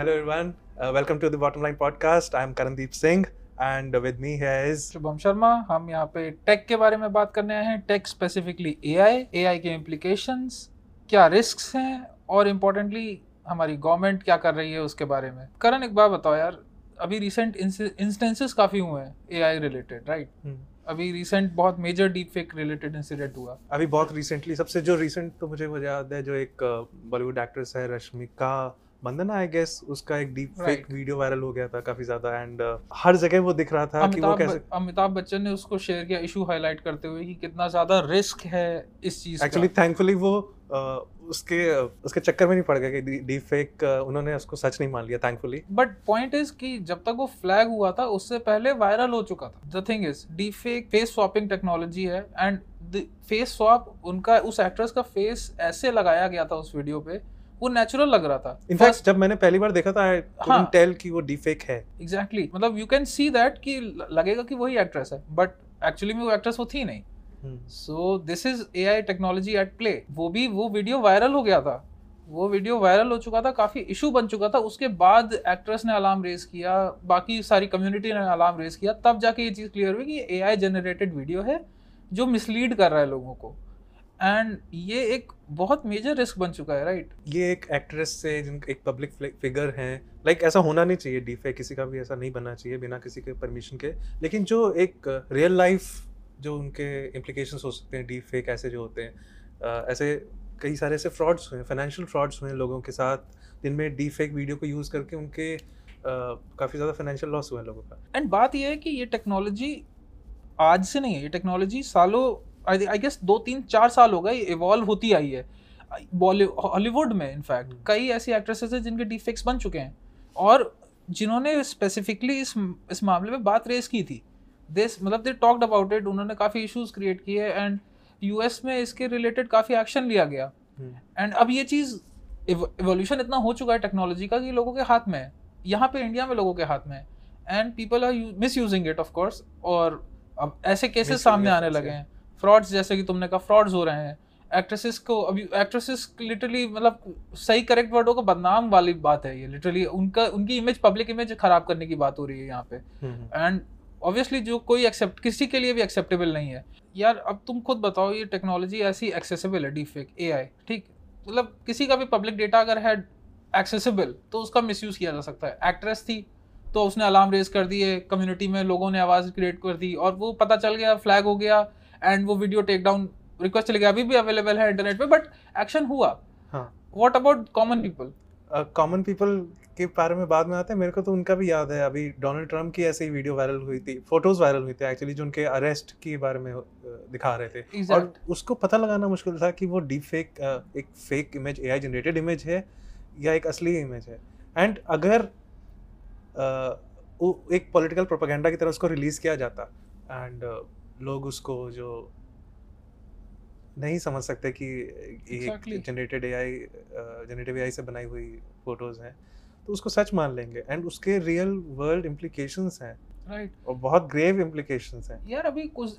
Hello everyone. Uh, welcome to the Bottom Line Podcast. I'm Karandeep Singh and with me here is Shubham Sharma. हम यहाँ पे tech के बारे में बात करने आए हैं टेक स्पेसिफिकली एआई एआई के इम्प्लीकेशंस क्या रिस्क्स हैं और इम्पोर्टेंटली हमारी गवर्नमेंट क्या कर रही है उसके बारे में। करण एक बात बताओ यार अभी रिसेंट इंस्टेंसेस काफ़ी हुए हैं एआई रिलेटेड राइट अभी रिसेंट बहुत major deep fake related incident हुआ। अभी बहुत रिसेंटली सबसे जो रिसेंट तो मुझे वो याद है जो एक बॉलीवुड एक्ट्रेस है रश्मिका मंदना आई गेस उसका एक deep fake Right. Video viral हो गया था काफ़ी ज़्यादा एंड uh, हर जगह वो दिख रहा था कि वो कैसे अमिताभ बच्चन ने उसको शेयर किया इशू हाईलाइट करते हुए कि कितना ज़्यादा रिस्क है इस चीज़ एक्चुअली थैंकफुली वो uh, उसके उसके चक्कर में नहीं पड़ गया कि डीप फेक उन्होंने उसको सच नहीं मान लिया थैंकफुली बट पॉइंट इज़ कि जब तक वो फ्लैग हुआ था उससे पहले वायरल हो चुका था। The thing is deep fake face swapping technology है एंड फेस स्वैप उनका उस एक्ट्रेस का फेस ऐसे लगाया गया था उस वीडियो पे वो नेचुरल लग रहा था। इनफैक्ट जब मैंने पहली बार देखा था आई हाँ। टेल कि वो डीप फेक है। Exactly exactly. मतलब यू कैन सी दैट कि लगेगा कि वही एक्ट्रेस है बट एक्चुअली में वो एक्ट्रेस वो थी नहीं। So this is A I technology at play वो भी वो वीडियो वायरल हो गया था। वो वीडियो वायरल हो चुका था काफ़ी इशू बन चुका था। उसके बाद एक्ट्रेस ने अलार्म रेज किया बाकी सारी कम्युनिटी ने अलार्म रेज किया। तब जाके ये चीज़ क्लियर हुई कि ये ए आई जनरेटेड वीडियो है जो मिसलीड कर रहा है लोगों को। एंड ये एक बहुत मेजर रिस्क बन चुका है राइट right? ये एक एक्ट्रेस से जिन एक पब्लिक फिगर हैं। लाइक like, ऐसा होना नहीं चाहिए डीप फेक किसी का भी ऐसा नहीं बनना चाहिए बिना किसी के परमिशन के। लेकिन जो एक रियल लाइफ जो उनके इम्प्लीकेशन हो सकते हैं डीप फेक ऐसे जो होते हैं ऐसे कई सारे ऐसे फ्रॉड्स हुए फाइनेंशियल फ्रॉड्स हुए हैं लोगों के साथ जिनमें डीप फेक वीडियो को यूज़ करके उनके काफ़ी ज़्यादा फाइनेंशियल लॉस हुए हैं लोगों का। एंड बात यह है कि ये टेक्नोलॉजी आज से नहीं है ये टेक्नोलॉजी सालों आई गेस दो तीन चार साल हो गए इवॉल्व होती आई है। बॉलीवुड हॉलीवुड में इनफैक्ट हम्म। कई ऐसी एक्ट्रेसेस हैं जिनके डिफेक्ट्स बन चुके हैं। और जिन्होंने स्पेसिफिकली इस इस मामले में बात रेस की थी। दिस मतलब दे टॉक्ड अबाउट इट उन्होंने काफ़ी इश्यूज़ क्रिएट किए एंड यूएस में इसके रिलेटेड काफ़ी एक्शन लिया गया। हम्म, एंड अब ये चीज़ इवोल्यूशन इतना हो चुका है टेक्नोलॉजी का कि लोगों के हाथ में है। यहाँ पे इंडिया में लोगों के हाथ में है। And people are misusing it of course और अब ऐसे केसेस सामने आने लगे हैं। फ्रॉड्स जैसे कि तुमने कहा फ्रॉड्स हो रहे हैं। एक्ट्रेसेस को अभी एक्ट्रेसेस लिटरली मतलब सही करेक्ट वर्डों को बदनाम वाली बात है ये लिटरली। उनका उनकी इमेज पब्लिक इमेज खराब करने की बात हो रही है यहाँ पे। हम्म, एंड ऑब्वियसली जो कोई एक्सेप्ट किसी के लिए भी एक्सेप्टेबल नहीं है। यार अब तुम खुद बताओ ये टेक्नोलॉजी ऐसी एक्सेसिबल है डीफेक एआई ठीक? मतलब किसी का भी पब्लिक डेटा अगर है एक्सेसिबल तो उसका मिसयूज किया जा सकता है। एक्ट्रेस थी तो उसने अलार्म रेज कर दिए कम्युनिटी में लोगों ने आवाज़ क्रिएट कर दी और वो पता चल गया फ्लैग हो गया एंड वो वीडियो टेक डाउन रिक्वेस्ट चले गया अभी भी अवेलेबल है इंटरनेट पे बट एक्शन हुआ। हाँ। What about common people common people के बारे में बाद में आते हैं। मेरे को तो उनका भी याद है। अभी डोनाल्ड ट्रंप की ऐसे ही वीडियो वायरल हुई थी। फ़ोटोज़ वायरल हुई थी एक्चुअली जो उनके अरेस्ट के बारे में दिखा रहे थे। exactly. और उसको पता लगाना मुश्किल था कि वो डीप फेक एक fake image AI generated image है या एक असली इमेज है। एंड अगर वो एक पॉलिटिकल प्रोपेगेंडा की तरह उसको रिलीज़ किया जाता। एंड लोग उसको जो नहीं समझ सकते कि Exactly. एक जनरेटेड एआई जनरेटिव एआई से बनाई हुई फ़ोटोज़ हैं तो उसको सच मान लेंगे। एंड उसके रियल वर्ल्ड इम्प्लीकेशंस हैं। राइट और बहुत ग्रेव इम्प्लीकेशंस हैं। यार अभी कुछ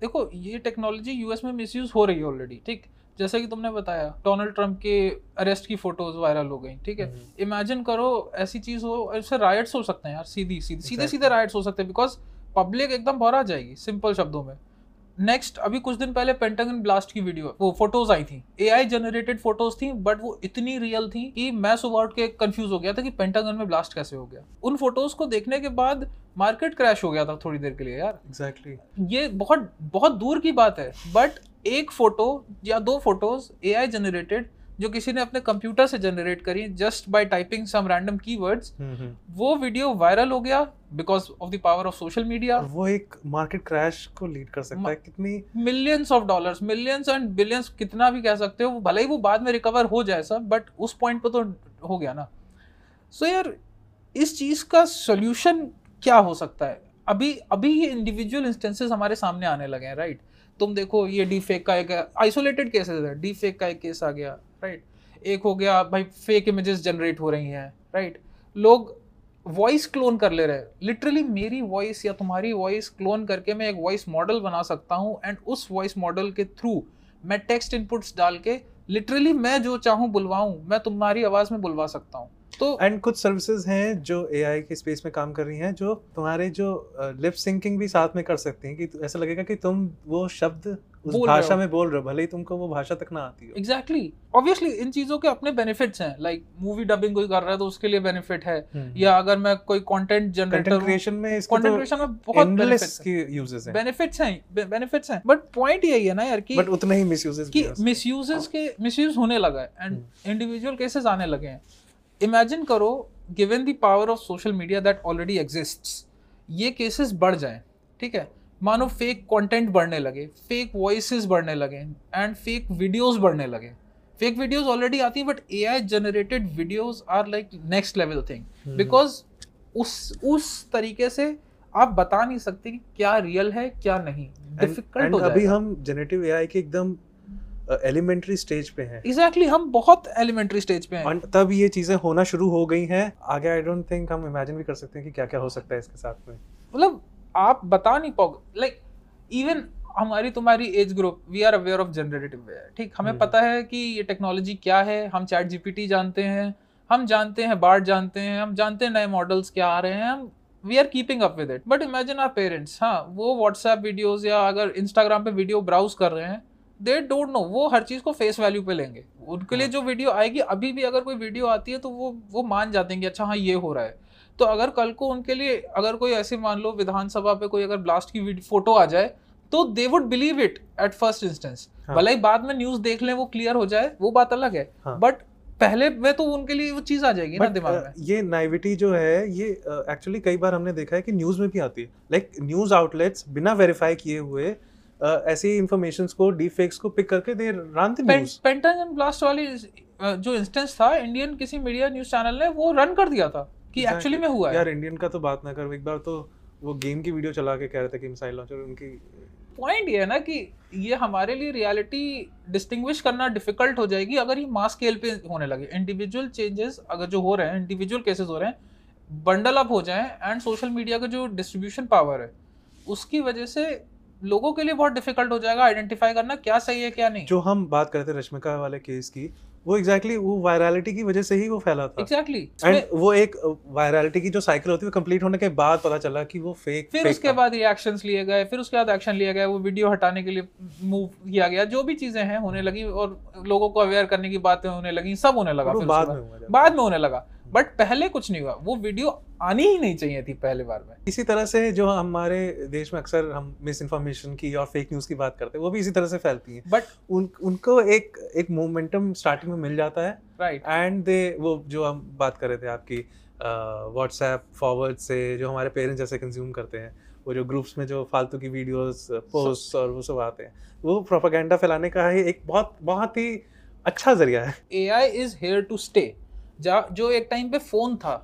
देखो ये टेक्नोलॉजी यूएस में मिसयूज हो रही है ऑलरेडी ठीक? जैसे कि तुमने बताया डोनाल्ड ट्रंप के अरेस्ट की फ़ोटोज़ वायरल हो गई ठीक है? हम्म। इमेजिन करो ऐसी चीज़ हो इससे राइट्स हो सकते हैं यार सीधी सीधी सीधे सीधे राइट्स हो सकते हैं बिकॉज़ पब्लिक एकदम भरा जाएगी सिंपल शब्दों में। नेक्स्ट अभी कुछ दिन पहले पेंटागन ब्लास्ट की वीडियो वो फ़ोटोज़ आई थी। एआई जनरेटेड फ़ोटोज़ थी बट वो इतनी रियल थी कि मैं सुबह उठ के कंफ्यूज हो गया था कि पेंटागन में ब्लास्ट कैसे हो गया। उन फ़ोटोज़ को देखने के बाद मार्केट क्रैश हो गया था थोड़ी देर के लिए यार। Exactly exactly. ये बहुत बहुत दूर की बात है बट एक फ़ोटो या दो फ़ोटोज़ एआई जनरेटेड जो किसी ने अपने कंप्यूटर से जनरेट करी just by typing some random keywords वो वीडियो वायरल हो गया because of the power of social media वो एक मार्केट क्रैश को लीड कर सकता है कितनी millions of dollars millions and billions कितना भी कह सकते हो भले ही वो बाद में रिकवर हो जाए सब बट उस पॉइंट पे तो हो गया ना। सो so यार इस चीज़ का सोल्यूशन क्या हो सकता है? अभी अभी ये इंडिविजुअल इंस्टेंसेस हमारे सामने आने लगे हैं राइट तुम देखो ये डी फेक का एक आइसोलेटेड केसेस है डी फेक का एक केस आ गया। राइट एक हो गया, भाई फेक इमेजेस जनरेट हो रही हैं राइट लोग वॉइस क्लोन कर ले रहे हैं। लिटरली मेरी वॉइस या तुम्हारी वॉइस क्लोन करके मैं एक वॉइस मॉडल बना सकता हूँ एंड उस वॉइस मॉडल के थ्रू मैं टेक्स्ट इनपुट्स डाल के लिटरली मैं जो चाहूँ बुलवाऊँ, मैं तुम्हारी आवाज़ में बुलवा सकता हूँ। तो एंड कुछ सर्विसेज़ हैं जो एआई के स्पेस में काम कर रही हैं जो तुम्हारे जो लिप सिंकिंग भी साथ में कर सकती हैं कि ऐसा लगेगा कि तुम वो शब्द उस भाषा में बोल रहे हो भले ही तुमको वो भाषा तक ना आती हो एग्जैक्टली exactly. ऑब्वियसली इन चीज़ों के अपने बेनिफिट्स हैं लाइक मूवी डबिंग कोई कर रहा है तो उसके लिए बेनिफिट है हम्म। या अगर मैं कोई कंटेंट जनरेटर क्रिएशन में कंटेंट तो क्रिएशन में बहुत बेनिफिट्स की यूजेस हैं बेनिफिट्स हैं बेनिफिट्स हैं बट पॉइंट यही है ना यार कि बट उतने ही मिसयूजेस कि मिसयूजेस के मिसयूज होने लगा है एंड हम्म। इंडिविजुअल केसेस आने लगे हैं इमेजिन करो given the power of social media that already exists ये केसेस बढ़ जाएँ ठीक है? मानो फेक कंटेंट बढ़ने लगे फेक वॉइसेस बढ़ने लगे एंड फेक वीडियोस बढ़ने लगे। फेक वीडियोस ऑलरेडी आती हैं but AI generated videos are like next level thing. Because उस उस तरीके से आप बता नहीं सकते कि क्या रियल है क्या नहीं। डिफ़िकल्ट हो अभी हम जनरेटिव एआई के एकदम एलिमेंट्री स्टेज पे हैं। एग्जैक्टली exactly, हम बहुत एलिमेंट्री स्टेज पे हैं। तब ये चीज़ें होना शुरू हो गई हैं। आगे आई डोंट थिंक हम इमेजिन भी कर सकते हैं कि क्या क्या हो सकता है इसके साथ में। मतलब आप बता नहीं पाओगे। लाइक इवन हमारी तुम्हारी age group we are aware of generative ठीक? हमें हम्म। पता है कि ये टेक्नोलॉजी क्या है। हम चैट जीपीटी जानते हैं। हम जानते हैं बार्ड जानते हैं। हम जानते हैं नए मॉडल्स क्या आ रहे हैं। हम we are keeping up with it but imagine our parents हाँ वो व्हाट्सएप वीडियोस या अगर इंस्टाग्राम पे वीडियो ब्राउज कर रहे हैं दे डोंट नो वो हर चीज़ को फेस वैल्यू पे लेंगे उनके लिए हाँ। जो वीडियो आएगी अभी भी अगर कोई वीडियो आती है तो वो वो मान जाते हैं कि अच्छा हाँ ये हो रहा है तो अगर कल को उनके लिए अगर कोई ऐसे मान लो विधानसभा पे कोई अगर ब्लास्ट की फ़ोटो आ जाए तो they would believe it at first instance. भले ही बाद में न्यूज़ देख लें वो क्लियर हो जाए वो बात अलग है बट हाँ। पहले में तो उनके लिए वो चीज़ आ जाएगी But, ना दिमाग में ये नाइविटी जो है ये एक्चुअली uh, कई बार हमने देखा है कि न्यूज़ में भी आती है लाइक न्यूज़ आउटलेट्स बिना वेरीफाई किए हुए ऐसी इंफॉर्मेशन को डीफेक्स को पिक करके they run the news Pentagon blast वाली जो इंस्टेंस था इंडियन किसी मीडिया न्यूज़ चैनल ने वो रन कर दिया था कि एक्चुअली में हुआ यार इंडियन का तो बात ना करो एक बार तो वो गेम की वीडियो चला के कह रहे थे कि मिसाइल लॉन्चर उनकी पॉइंट ये है ना कि ये हमारे लिए रियलिटी डिस्टिंग्विश करना डिफ़िकल्ट हो जाएगी अगर ये मास स्केल पे होने लगे। इंडिविजुअल चेंजेस अगर जो हो रहे हैं इंडिविजुअल केसेस हो रहे हैं बंडल अप हो जाएँ एंड सोशल मीडिया का जो डिस्ट्रीब्यूशन पावर है उसकी वजह से लोगों के लिए बहुत डिफ़िकल्ट हो जाएगा आइडेंटिफाई करना क्या सही है क्या नहीं। जो हम बात करते थे रश्मिका वाले केस की वो एग्जैक्टली exactly वो वायरलिटी की वजह से ही वो फैला था। Exactly exactly. एंड वो एक वायरलिटी की जो साइकिल होती है वो कंप्लीट होने के बाद पता चला कि वो फेक फिर उसके बाद रिएक्शंस लिए गए फिर उसके बाद एक्शन लिया गया वो वीडियो हटाने के लिए मूव किया गया जो भी चीज़ें हैं होने लगी और लोगों को अवेयर करने की बातें होने लगी सब होने लगा फिर बाद में बाद में होने लगा। बट पहले कुछ नहीं हुआ। वो वीडियो आनी ही नहीं चाहिए थी पहले बार में। इसी तरह से जो हमारे देश में अक्सर हम मिस इन्फॉर्मेशन की और फेक न्यूज़ की बात करते हैं वो भी इसी तरह से फैलती है। बट उन उनको एक एक मोमेंटम स्टार्टिंग में मिल जाता है। राइट एंड दे वो जो हम बात कर रहे थे आपकी व्हाट्सएप फॉरवर्ड से जो हमारे पेरेंट्स जैसे कंज्यूम करते हैं वो जो ग्रुप्स में जो फालतू की वीडियोस पोस्ट और वो सब आते हैं वो प्रोपागेंडा फैलाने का ही एक बहुत बहुत ही अच्छा ज़रिया है। A I is here to stay जो एक टाइम पे फ़ोन था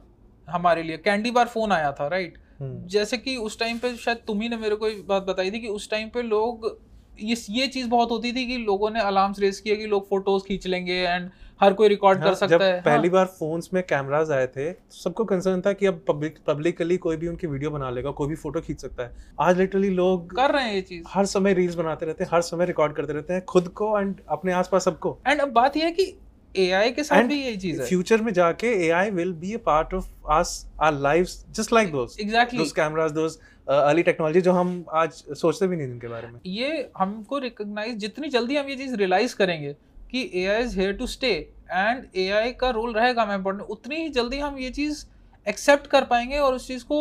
हमारे लिए कैंडी बार फ़ोन आया था राइट जैसे कि उस टाइम पे शायद तुम ही ने मेरे को बात बताई थी कि उस टाइम पे लोग ये ये चीज़ बहुत होती थी कि लोगों ने अलार्म्स रेस किया कि लोग फ़ोटोज़ खींच लेंगे एंड हर कोई रिकॉर्ड हाँ, कर सकता जब है। पहली हाँ, बार फोन्स में कैमरास आए थे तो सबको कंसर्न था कि अब पब्लिक पब्लिकली कोई भी उनकी वीडियो बना लेगा कोई भी फ़ोटो खींच सकता है। आज लिटरली लोग कर रहे हैं ये चीज़। हर समय रील्स बनाते रहते हैं हर समय रिकॉर्ड करते रहते हैं खुद को एंड अपने आसपास सबको। एंड अब बात यह है कि एआई के साथ And भी यही चीज़ है। फ्यूचर में जाके AI will be a part of us our lives just like those exactly those cameras those uh, early technology जो हम आज सोचते भी नहीं इनके बारे में। ये हमको रिकॉग्नाइज जितनी जल्दी हम ये चीज़ रियलाइज़ करेंगे कि A I is here to stay and A I का रोल रहेगा हमें इम्पोर्टेंट उतनी ही जल्दी हम ये चीज़ एक्सेप्ट कर पाएँगे और उस चीज़ को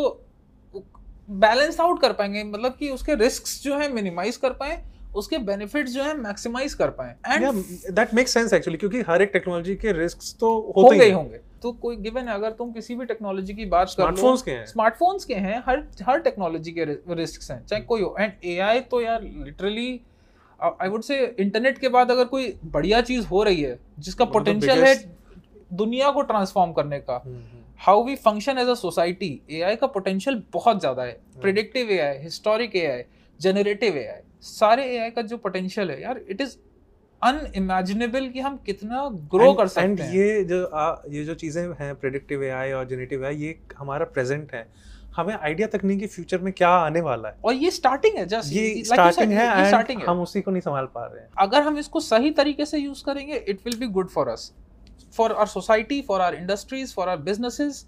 बैलेंस आउट कर पाएँगे मतलब कि उसके रिस्क जो है मिनिमाइज कर पाए उसके बेनिफिट्स जो है मैक्सिमाइज कर पाए। And that makes sense actually क्योंकि हर एक टेक्नोलॉजी के रिस्क्स तो हो होते ही होंगे। तो कोई गिवन है अगर तुम किसी भी टेक्नोलॉजी की बात कर लो स्मार्टफोन्स के हैं। स्मार्टफोन्स के हैं हर हर टेक्नोलॉजी के रिस्क हैं चाहे कोई हो। एंड एआई तो यार literally I would say internet के बाद अगर कोई बढ़िया चीज़ हो रही है जिसका पोटेंशियल है दुनिया को ट्रांसफॉर्म करने का। How we function as a society AI का पोटेंशियल बहुत ज़्यादा है। Predictive AI historic AI generative AI सारे एआई का जो पोटेंशियल है यार इट इज़ अनइमेजिनेबल कि हम कितना ग्रो And- कर and सकते हैं। ये जो आ, ये जो चीज़ें हैं प्रेडिक्टिव एआई और जेनेटिव एआई ये हमारा प्रेजेंट है। हमें आइडिया तक नहीं कि फ्यूचर में क्या आने वाला है। और ये स्टार्टिंग है जस्ट ये स्टार्टिंग है ये स्टार्टिंग हम उसी को नहीं संभाल पा रहे हैं। अगर हम इसको सही तरीके से यूज़ करेंगे it will be good for us for our society for our industries for our businesses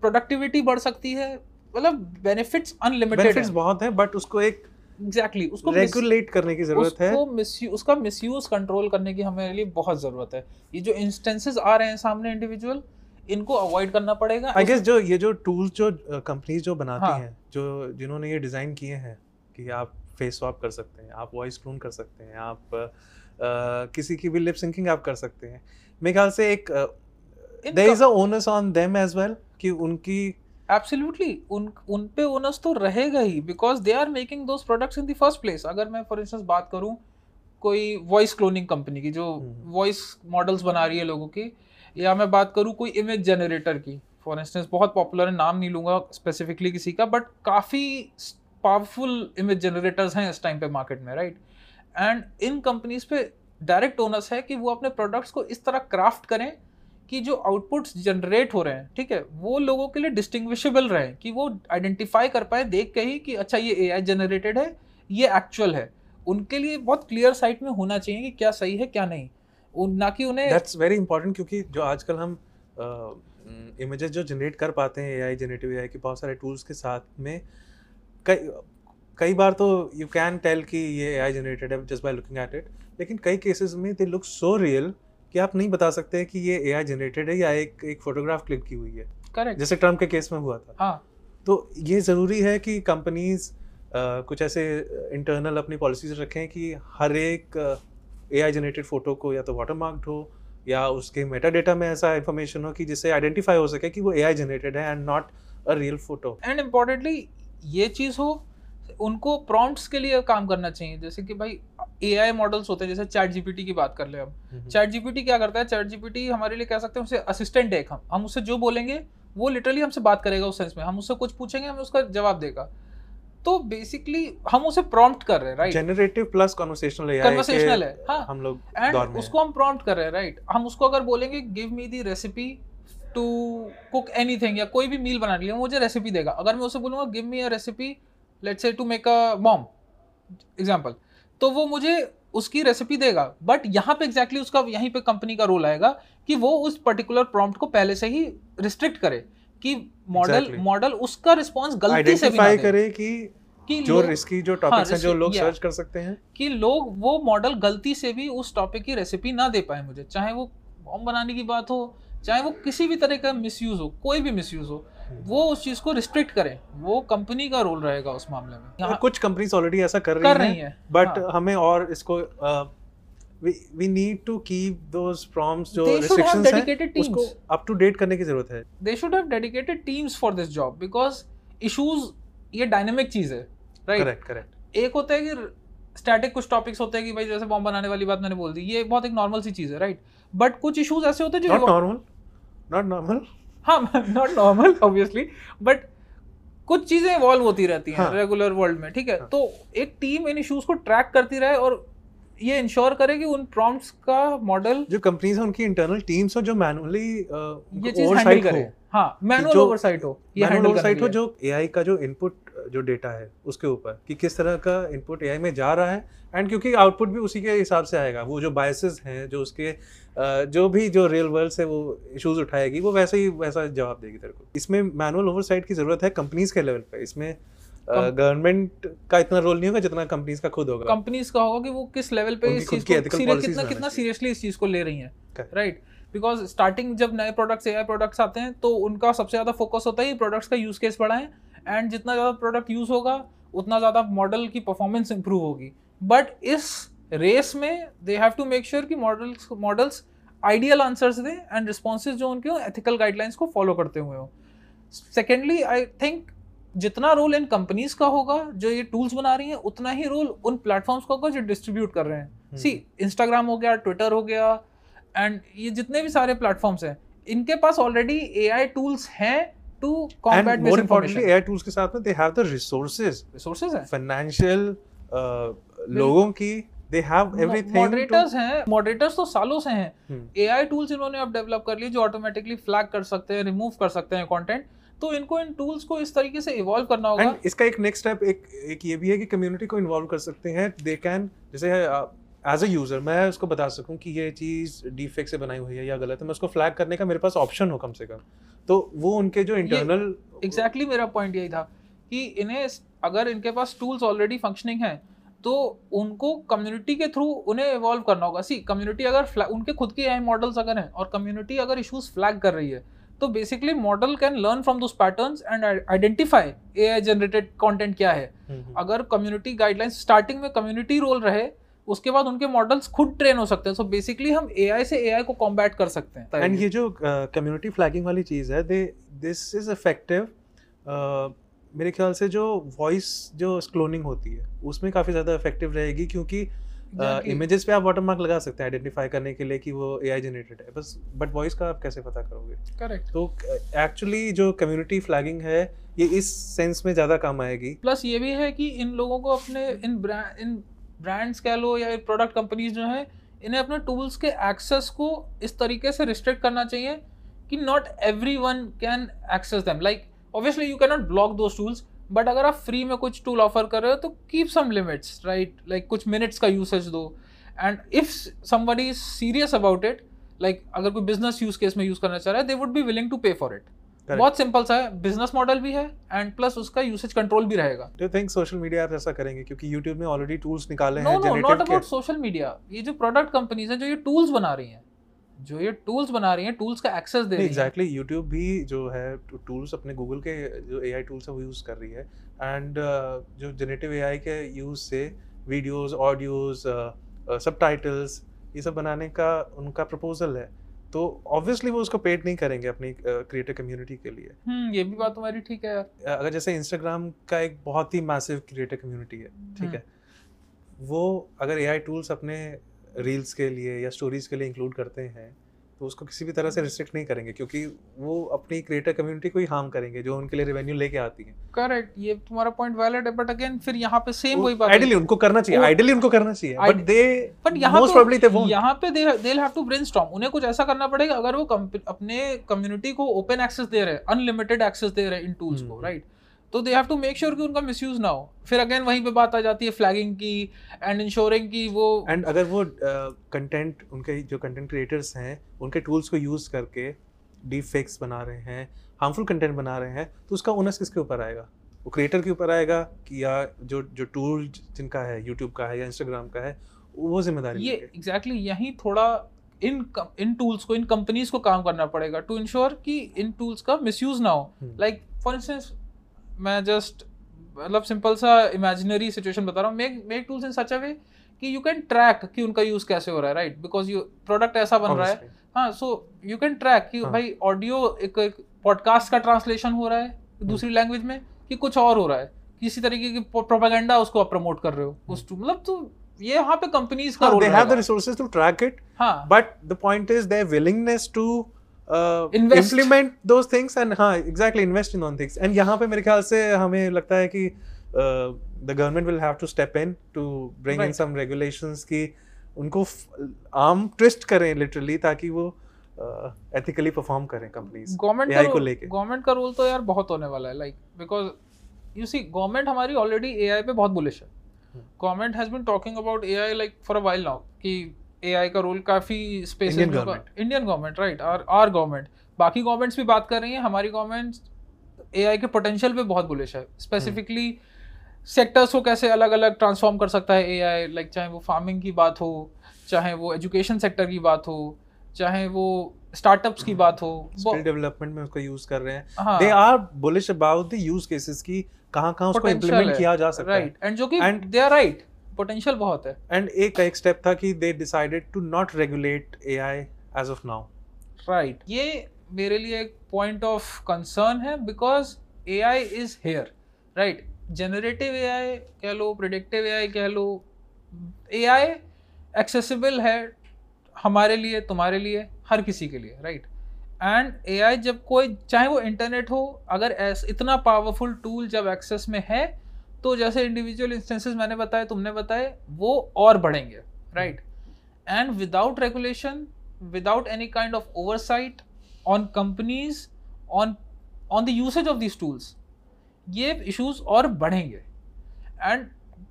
productivity बढ़ सकती है। मतलब बेनिफिट्स अनलिमिटेड बेनिफिट्स बहुत हैं बट उसको एक एग्जैक्टली उसको रेगुलेट करने की ज़रूरत है। उसको मिसयू उसका मिसयूज कंट्रोल करने की हमारे लिए बहुत ज़रूरत है। ये जो इंस्टेंसेस आ रहे हैं सामने इंडिविजुअल इनको अवॉइड करना पड़ेगा। आई गेस जो ये जो टूल्स जो कंपनीज़ जो बनाती हाँ। हैं जो जिन्होंने ये डिज़ाइन किए हैं कि आप फेस स्वैप कर सकते हैं आप वॉइस क्लोन कर सकते हैं आप अ, किसी की भी लिप सिंकिंग आप कर सकते हैं। मेरे ख्याल से एक there is a onus on them as well कि उनकी एब्सोल्युटली उन उन पे ओनस तो रहेगा ही because they are making those products in the first place अगर मैं फॉर इंस्टेंस बात करूँ कोई वॉइस क्लोनिंग कंपनी की जो हम्म। वॉइस मॉडल्स बना रही है लोगों की या मैं बात करूँ कोई इमेज जनरेटर की फॉर इंस्टेंस बहुत पॉपुलर है नाम नहीं लूँगा स्पेसिफिकली किसी का बट काफ़ी पावरफुल इमेज जनरेटर्स हैं इस टाइम पे मार्केट में राइट एंड इन कंपनीज़ पे डायरेक्ट ओनर्स है कि वो अपने प्रोडक्ट्स को इस तरह क्राफ्ट करें कि जो आउटपुट्स जनरेट हो रहे हैं, ठीक है, वो लोगों के लिए डिस्टिंग्विशेबल रहे कि वो आइडेंटिफाई कर पाए, देख के ही कि अच्छा ये एआई जनरेटेड है, ये एक्चुअल है। उनके लिए बहुत क्लियर साइट में होना चाहिए कि क्या सही है, क्या नहीं। ना कि उन्हें दैट्स वेरी इंपॉर्टेंट क्योंकि जो आजकल हम इमेजेस जो जनरेट कर पाते हैं एआई जनरेटिव एआई के बहुत सारे टूल्स के साथ में, कई कई बार तो यू कैन टेल कि ये एआई जनरेटेड है just by looking at it लेकिन कई केसेस में दे लुक सो रियल कि आप नहीं बता सकते कि ये एआई जनरेटेड है या एक एक फोटोग्राफ क्लिक की हुई है। करेक्ट जैसे ट्रंप के केस में हुआ था। हाँ। तो ये ज़रूरी है कि कंपनीज़ कुछ ऐसे इंटरनल अपनी पॉलिसीज़ रखें कि हर एक एआई जनरेटेड फ़ोटो को या तो वाटरमार्क्ड हो या उसके मेटा डेटा में ऐसा इन्फॉर्मेशन हो कि जिससे आइडेंटिफाई हो सके कि वो एआई जनरेटेड है and not a real photo and importantly ये चीज़ हो उनको प्रॉम्प्ट्स के लिए काम करना चाहिए। जैसे कि भाई एआई मॉडल्स होते हैं जैसे चैट जीपीटी की बात कर ले हम। चैट जीपीटी क्या करता है? चैट जीपीटी हमारे लिए कह सकते हैं उसे असिस्टेंट है हम। हम उससे जो बोलेंगे वो लिटरली हमसे बात करेगा उस सेंस में। हम उससे कुछ पूछेंगे हमें उसका जवाब देगा। तो बेसिकली हम उसे प्रॉम्प्ट कर रहे हैं right generative plus conversational AI Conversational है, हाँ। हम लोग एंड उसको हम प्रॉम्प्ट कर रहे हैं राइट हम उसको अगर बोलेंगे give me the recipe to cook anything या कोई भी मील बनाने के लिए मुझे रेसिपी देगा। अगर मैं उसे बोलूँगा give me a recipe let's say to make a bomb example तो वो मुझे उसकी रेसिपी देगा बट यहाँ पे एग्जैक्टली exactly उसका यहीं पे कंपनी का रोल आएगा कि वो उस पर्टिकुलर प्रॉम्प्ट को पहले से ही रिस्ट्रिक्ट करे कि मॉडल Exactly. मॉडल उसका रिस्पॉन्स गलती से भी ना दे। करे कि कि जो रिस्की जो टॉपिक्स हैं जो लोग सर्च कर सकते हैं। कि लोग वो मॉडल गलती से भी उस टॉपिक की रेसिपी ना दे पाए मुझे चाहे वो बॉम्ब बनाने की बात हो चाहे वो किसी भी तरह का मिसयूज हो कोई भी मिसयूज हो। वो उस चीज़ को रिस्ट्रिक्ट करें। वो कंपनी का रोल रहेगा उस मामले में। यहाँ कुछ कंपनीज़ ऑलरेडी ऐसा कर कर रही रही हैं। है बट हाँ। हमें और इसको we need to keep those prompts जो रिस्ट्रिक्शंस हैं उसको. अप टू डेट करने की ज़रूरत है। They should have dedicated teams for this job because issues ये डायनेमिक चीज़ है राइट करेक्ट करेक्ट एक होता है कि स्टैटिक कुछ टॉपिक्स होते हैं कि भाई जैसे बॉम्ब बनाने वाली बात मैंने बोल दी ये बहुत एक नॉर्मल सी चीज़ है राइट बट कुछ इश्यूज़ ऐसे होते हैं नॉट जो नॉर्मल नॉट नॉर्मल हाँ नॉट नॉर्मल ऑब्वियसली बट कुछ चीज़ें इवॉल्व होती रहती हैं हाँ। रेगुलर वर्ल्ड में ठीक है हाँ। तो एक टीम इन इश्यूज़ को ट्रैक करती रहे और ये इंश्योर करे कि उन प्रॉम्प्ट्स का मॉडल जो कंपनीज़ हैं उनकी इंटरनल टीम्स हो जो मैनुअली ये चीज़ हैंडल करे हाँ मैनुअल ओवरसाइट हो ये मैनुअल हैंडल ओवरसाइट हो जो एआई का जो इनपुट जो डेटा है उसके ऊपर कि किस तरह का इनपुट एआई में जा रहा है एंड क्योंकि आउटपुट भी उसी के हिसाब से आएगा। वो जो बायसेस हैं जो उसके जो भी जो रियल वर्ल्ड से वो इश्यूज़ उठाएगी वो वैसे ही वैसा जवाब देगी तेरे को। इसमें मैनुअल ओवरसाइट की ज़रूरत है कंपनीज़ के लेवल पे। इसमें गवर्नमेंट का इतना रोल नहीं होगा जितना कंपनीज़ का खुद होगा। कंपनीज़ का होगा कि वो किस लेवल पे इस चीज़ को policies कितना कितना सीरियसली इस चीज़ को ले रही हैं. राइट बिकॉज़ स्टार्टिंग जब नए प्रोडक्ट्स एआई प्रोडक्ट्स आते हैं तो उनका सबसे ज़्यादा फोकस होता है प्रोडक्ट्स का यूज़ केस बढ़ाएँ एंड जितना ज़्यादा प्रोडक्ट यूज़ होगा उतना ज़्यादा मॉडल की परफॉर्मेंस इंप्रूव होगी। बट इस रेस में they have to make sure कि मॉडल्स मॉडल्स आइडियल आंसर्स दें एंड रिस्पॉन्सेज जो उनके हो एथिकल गाइडलाइंस को फॉलो करते हुए हो। सेकेंडली आई थिंक जितना रोल इन कंपनीज़ का होगा जो ये टूल्स बना रही हैं उतना ही रोल उन प्लेटफॉर्म्स का होगा जो डिस्ट्रीब्यूट कर रहे हैं। सी इंस्टाग्राम हो गया ट्विटर हो गया एंड ये जितने भी सारे प्लेटफॉर्म्स हैं इनके पास ऑलरेडी एआई टूल्स हैं combat more mis importantly information AI tools के साथ में they have the resources resources हैं? फाइनेंशियल लोगों की दे हैव एवरीथिंग मॉडरेटर्स हैं मॉडरेटर्स तो सालों से हैं। हम्म। एआई टूल्स इन्होंने अब डेवलप कर लिए जो ऑटोमेटिकली फ्लैग कर सकते हैं रिमूव कर सकते हैं कंटेंट तो इनको इन टूल्स को इस तरीके से इवॉल्व करना होगा। एंड इसका एक नेक्स्ट स्टेप एक एक ये भी है कि कम्युनिटी को इन्वॉल्व कर सकते हैं। दे कैन जैसे एज अ यूज़र मैं उसको बता सकूँ कि ये चीज़ डीफेक्ट से बनाई हुई है या गलत है मैं उसको फ्लैग करने का मेरे पास ऑप्शन हो कम से कम। तो वो उनके जो इंटरनल एग्जैक्टली exactly मेरा पॉइंट यही था कि इन्हें अगर इनके पास टूल्स ऑलरेडी फंक्शनिंग हैं तो उनको कम्युनिटी के थ्रू उन्हें इवॉल्व करना होगा सी कम्युनिटी अगर उनके खुद के आई मॉडल्स अगर हैं और कम्युनिटी अगर इश्यूज़ फ्लैग कर रही है तो basically model can learn from those patterns and identify a generated content क्या है हम्म, हम्म। अगर कम्युनिटी गाइडलाइंस स्टार्टिंग में कम्युनिटी रोल रहे उसके बाद उनके मॉडल्स खुद ट्रेन हो सकते हैं। सो so बेसिकली हम एआई से एआई को कॉम्बैट कर सकते हैं। एंड ये जो कम्युनिटी uh, फ्लैगिंग वाली चीज़ है दे दिस इज़ इफ़ेक्टिव मेरे ख्याल से जो वॉइस जो क्लोनिंग होती है उसमें काफ़ी ज़्यादा इफ़ेक्टिव रहेगी क्योंकि इमेजेस uh, पे आप वाटरमार्क लगा सकते हैं आइडेंटिफाई करने के लिए कि वो एआई जनरेटेड है। बस बट वॉइस का आप कैसे पता करोगे? करेक्ट तो एक्चुअली uh, जो कम्युनिटी फ्लैगिंग है ये इस सेंस में ज़्यादा काम आएगी। प्लस ये भी है कि इन लोगों को अपने इन ब्रांड इन ब्रांड्स कह लो या प्रोडक्ट कंपनीज़ जो हैं, इन्हें अपने टूल्स के एक्सेस को इस तरीके से रिस्ट्रिक्ट करना चाहिए कि not everyone can access them like obviously you can not block those tools but अगर आप फ्री में कुछ टूल ऑफ़र कर रहे हो तो keep some limits right like कुछ मिनट्स का यूसेज दो. And if somebody is serious about it like अगर कोई बिज़नेस यूज़ केस में यूज़ करना चाह रहा है they would be willing to pay for it बहुत सिंपल सा है बिज़नेस मॉडल भी है एंड प्लस उसका यूसेज कंट्रोल भी रहेगा। Do think social media app ऐसा करेंगे? क्योंकि YouTube ने ऑलरेडी टूल्स निकाले हैं no not about social media ये जो प्रोडक्ट कंपनीज़ हैं जो ये टूल्स बना रही हैं जो ये टूल्स बना रही हैं टूल्स का एक्सेस दे रही हैं। एग्जैक्टली यूट्यूब भी जो है टूल्स अपने गूगल के जो एआई टूल्स है वो यूज़ कर रही है। एंड uh, जो जनरेटिव एआई के यूज़ से वीडियोस ऑडियोज सबटाइटल्स ये सब बनाने का उनका प्रपोजल है। तो ऑब्वियसली वो उसको पेड नहीं करेंगे अपनी क्रिएटर uh, कम्युनिटी के लिए। हम्म ये भी बात तुम्हारी ठीक है। अगर जैसे इंस्टाग्राम का एक बहुत ही मैसिव क्रिएटर कम्युनिटी है ठीक हम्म। है वो अगर एआई टूल्स अपने रील्स के लिए या स्टोरीज के लिए इंक्लूड करते हैं तो उसको किसी भी तरह से रिस्ट्रिक्ट नहीं करेंगे क्योंकि वो अपनी क्रिएटर कम्युनिटी को ही हार्म करेंगे जो उनके लिए रेवेन्यू लेके आती है। करेक्ट ये तुम्हारा पॉइंट वैलिड है बट अगेन फिर यहाँ पे सेम वही बात आइडियली उनको करना चाहिए आइडियली उनको करना चाहिए बट दे बट यहाँ मोस्ट प्रोबब्ली दे वोंट यहाँ पे they they have to brainstorm उन्हें कुछ ऐसा करना पड़ेगा अगर वो अपने कम्युनिटी को ओपन एक्सेस दे रहे हैं अनलिमिटेड एक्सेस दे रहे हैं इन टूल्स को राइट हम्म। तो they have to make sure कि उनका मिस यूज़ ना हो। फिर अगेन वहीं पे बात आ जाती है फ्लैगिंग की एंड इंश्योरिंग की वो एंड अगर वो कंटेंट uh, उनके जो कंटेंट क्रिएटर्स हैं उनके टूल्स को यूज़ करके डीप फेक्स बना रहे हैं हार्मफुल कंटेंट बना रहे हैं तो उसका ओनस किसके ऊपर आएगा? वो क्रिएटर के ऊपर आएगा कि या जो जो टूल जिनका है यूट्यूब का है या इंस्टाग्राम का है वो ज़िम्मेदारी ये एग्जैक्टली exactly यही थोड़ा इन इन टूल्स को इन कंपनीज़ को काम करना पड़ेगा टू इंश्योर कि इन टूल्स का मिसयूज ना हो। लाइक फॉर इंस्टेंस मैं जस्ट मतलब सिंपल सा इमेजिनरी सिचुएशन बता रहा हूँ। Make make tools in such a way कि यू कैन ट्रैक कि उनका यूज़ कैसे हो रहा है राइट बिकॉज़ यू प्रोडक्ट ऐसा बन रहा है। हाँ सो यू कैन ट्रैक कि हाँ. भाई ऑडियो एक, पॉडकास्ट का ट्रांसलेशन हो रहा है हम्म। दूसरी लैंग्वेज में कि कुछ और हो रहा है। किसी तरीके की प्रोपागेंडा उसको आप प्रमोट कर रहे हो। उस हम्म। मतलब तो ये यहाँ पे कंपनीज़ का role they have the resources to track it हाँ। But the point is their willingness to implement those things and हाँ exactly invest in on things and यहाँ पे मेरे ख्याल से हमें लगता है कि the government will have to step in to bring in some regulations की उनको आर्म ट्विस्ट करें लिटरली ताकि वो एथिकली uh, परफॉर्म करें कंपनीज़ गवर्नमेंट एआई को लेके। गवर्नमेंट का रोल तो यार बहुत होने वाला है like because you see government हमारी ऑलरेडी एआई पे बहुत बुलिश है। Government has been talking about AI like for a while now कि एआई का रोल काफ़ी space Indian government right are are government बाकी गवर्नमेंट्स भी बात कर रही हैं हमारी गवर्नमेंट एआई के पोटेंशियल पे बहुत बुलिश है। स्पेसिफिकली सेक्टर्स को कैसे अलग अलग ट्रांसफॉर्म कर सकता है एआई लाइक चाहे वो फ़ार्मिंग की बात हो चाहे वो एजुकेशन सेक्टर की बात हो चाहे वो स्टार्टअप्स की बात हो स्किल डेवलपमेंट में उसको यूज़ कर रहे हैं। They are bullish about the use cases की कहाँ कहाँ उसको इंप्लीमेंट किया जा सकता है। राइट एंड जो कि दे आर राइट पोटेंशियल बहुत है। एंड एक एक स्टेप था कि they decided to not regulate AI as of now right ये मेरे लिए एक पॉइंट ऑफ़ कंसर्न है because AI is here right generative AI कह लो प्रिडिक्टिव एआई कह लो एआई एक्सेसिबल है हमारे लिए तुम्हारे लिए हर किसी के लिए राइट एंड एआई जब कोई चाहे वो इंटरनेट हो अगर ऐस इतना पावरफुल टूल जब एक्सेस में है तो जैसे इंडिविजुअल इंस्टेंसेस मैंने बताए, तुमने बताए, वो और बढ़ेंगे right and without regulation without any kind of oversight on companies on on the usage of this tools ये इश्यूज़ और बढ़ेंगे। And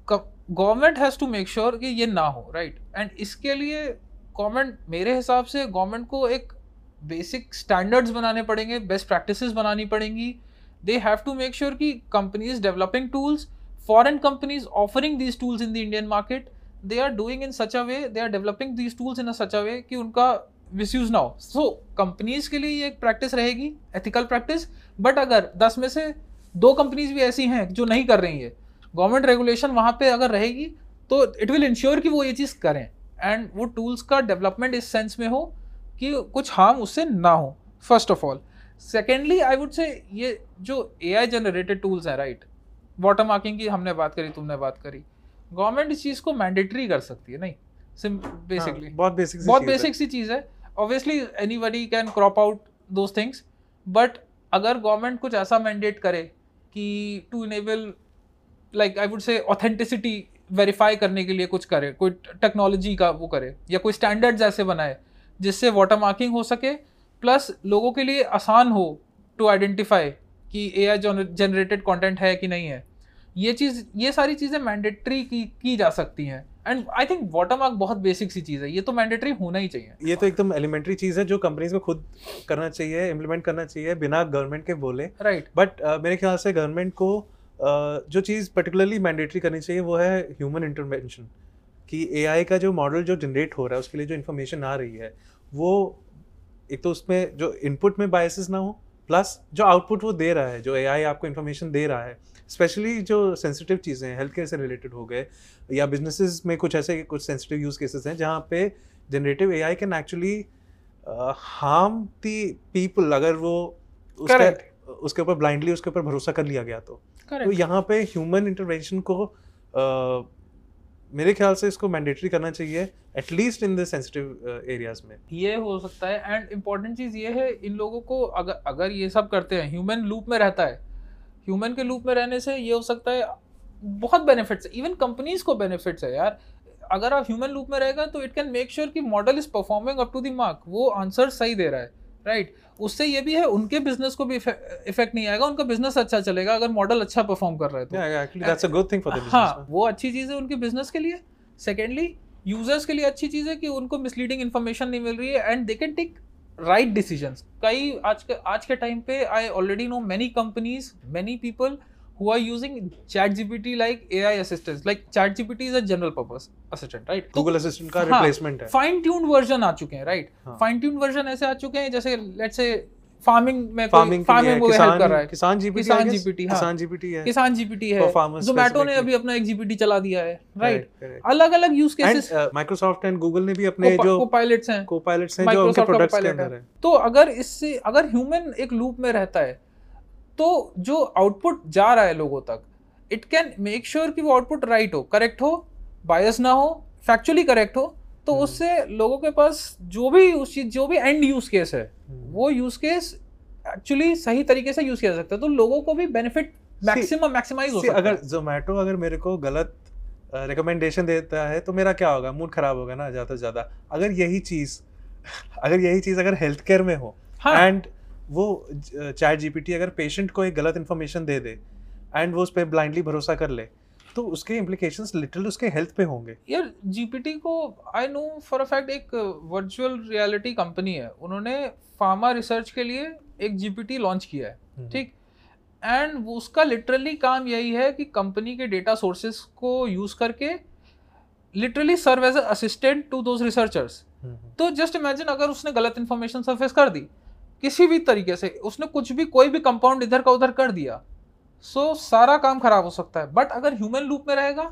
government has to make sure कि ये ना हो राइट right? एंड इसके लिए गवर्नमेंट मेरे हिसाब से गवर्नमेंट को एक बेसिक स्टैंडर्ड्स बनाने पड़ेंगे बेस्ट प्रैक्टिसेस बनानी पड़ेंगी। They have to make sure कि companies developing tools foreign companies offering these tools in the Indian market they are doing in such a way they are developing these tools in a such a way कि उनका misuse ना हो। So so, companies के लिए ये एक practice रहेगी ethical practice but अगर दस में से दो कंपनीज़ भी ऐसी हैं जो नहीं कर रही है गवर्नमेंट रेगुलेशन वहाँ पे अगर रहेगी तो इट विल इंश्योर कि वो ये चीज़ करें। एंड वो टूल्स का डेवलपमेंट इस सेंस में हो कि कुछ हार्म उससे ना हो first of all secondly I would say ये जो ए आई जनरेटेड टूल्स हैं राइट वाटर मार्किंग की हमने बात करी तुमने बात करी। गवर्नमेंट इस चीज़ को मैंडेटरी कर सकती है नहीं? बेसिकली हाँ, बहुत बेसिक बहुत बेसिक सी चीज़ है। Obviously anybody can crop out those things but अगर गवर्नमेंट कुछ ऐसा मैंडेट करे कि to enable like I would say authenticity verify करने के लिए कुछ करे कोई टेक्नोलॉजी का वो करे या कोई स्टैंडर्ड्स ऐसे बनाए जिससे वाटर मार्किंग हो सके प्लस लोगों के लिए आसान हो टू आइडेंटिफाई कि ए आई जनरेटेड कॉन्टेंट है कि नहीं है। ये चीज़ ये सारी चीज़ें मैंडेटरी की की जा सकती हैं। एंड आई थिंक वाटरमार्क बहुत बेसिक सी चीज़ है। ये तो मैंडेटरी होना ही चाहिए। ये तो एकदम एलिमेंट्री चीज़ है जो कंपनीज़ को खुद करना चाहिए इम्प्लीमेंट करना चाहिए बिना गवर्नमेंट के बोले। Right right. बट uh, मेरे ख्याल से गवर्नमेंट को uh, जो चीज़ पर्टिकुलरली मैंडेटरी करनी चाहिए वो है ह्यूमन इंटरवेंशन कि ए का जो मॉडल जो जनरेट हो रहा है उसके लिए जो इन्फॉर्मेशन आ रही है वो एक तो उसमें जो इनपुट में बायसेस ना हो प्लस जो आउटपुट वो दे रहा है जो एआई आपको इन्फॉर्मेशन दे रहा है स्पेशली जो सेंसिटिव चीज़ें हैं हेल्थ केयर से रिलेटेड हो गए या बिजनेसेस में कुछ ऐसे कुछ सेंसिटिव यूज़ केसेस हैं जहाँ पे generative AI can actually harm the people अगर वो उसके उसके ऊपर ब्लाइंडली उसके ऊपर भरोसा कर लिया गया तो। तो यहाँ पे ह्यूमन इंटरवेंशन को uh, मेरे ख्याल से इसको मैंडेटरी करना चाहिए at least in the sensitive areas में। ये हो सकता है एंड इंपॉर्टेंट चीज़ ये है, इन लोगों को अगर अगर ये सब करते हैं ह्यूमन लूप में रहता है ह्यूमन के लूप में रहने से ये हो सकता है, बहुत बेनिफिट्स है इवन कंपनीज़ को बेनिफिट्स है यार। अगर आप ह्यूमन लूप में रहेगा तो इट कैन मेक श्योर कि model is performing up to the mark वो आंसर सही दे रहा है। Right right? उससे ये भी है उनके बिज़नेस को भी इफ़ेक्ट नहीं आएगा उनका बिज़नेस अच्छा चलेगा अगर मॉडल अच्छा परफॉर्म कर रहे है तो। हाँ वो अच्छी चीज़ है उनके बिज़नेस के लिए। सेकेंडली यूज़र्स के लिए अच्छी चीज़ है कि उनको मिसलीडिंग इन्फॉर्मेशन नहीं मिल रही है and they can take right decision कई आज के आज के टाइम पे I already know many companies many people who are using chat like ai assistants like chat is a general purpose assistant right? Google तो, assistant का replacement है। Fine tuned version आ चुके हैं राइट फाइन ट्यून्ड वर्जन ऐसे आ चुके हैं जैसे लेट्स से फ़ार्मिंग में फ़ार्मिंग फ़ार्मिंग को हेल्प कर रहा है। किसान जीपीटी किसान जीपीटी हाँ। किसान जीपीटी है। किसान जीपीटी है। जोमेटो ने अभी अपना एक जीपीटी चला दिया है राइट अलग अलग use cases Microsoft and Google ने भी अपने जो कोपायलट्स हैं। कोपायलट्स हैं जो उनके प्रोडक्ट्स के अंदर है। तो अगर इससे अगर ह्यूमन एक लूप में रहता है तो जो आउटपुट जा रहा है लोगों तक इट कैन मेक श्योर कि वो आउटपुट राइट हो करेक्ट हो बायस ना हो फैक्चुअली करेक्ट हो तो hmm. उससे लोगों के पास जो भी उस चीज़ जो भी एंड यूज़ केस है hmm. वो यूज़ केस एक्चुअली सही तरीके से यूज़ किया जा सकता है तो लोगों को भी बेनिफिट मैक्सिमम मैक्सिमाइज हो सकता अगर जोमेटो अगर मेरे को गलत रिकमेंडेशन uh, देता है तो मेरा क्या होगा मूड खराब होगा ना ज़्यादा से ज़्यादा अगर यही चीज़ अगर यही चीज़ अगर हेल्थ केयर में हो एंड हाँ. वो चैट जीपीटी अगर पेशेंट को एक गलत इन्फॉर्मेशन दे दे एंड वो उस पर ब्लाइंडली भरोसा कर ले तो उसके इम्प्लीकेशंस लिटरली उसके हेल्थ पे होंगे। यार जीपीटी को I know for a fact एक वर्चुअल रियलिटी कंपनी है। उन्होंने फार्मा रिसर्च के लिए एक जीपीटी लॉन्च किया है हम्म। ठीक? एंड उसका लिटरली काम यही है कि कंपनी के डेटा सोर्सेज को यूज़ करके literally serve as assistant to those researchers तो जस्ट इमेजिन अगर उसने गलत इन्फॉर्मेशन सर्फेस कर दी किसी भी तरीके से उसने कुछ भी कोई भी कंपाउंड इधर का उधर कर दिया सो so, सारा काम खराब हो सकता है। बट अगर ह्यूमन लूप में रहेगा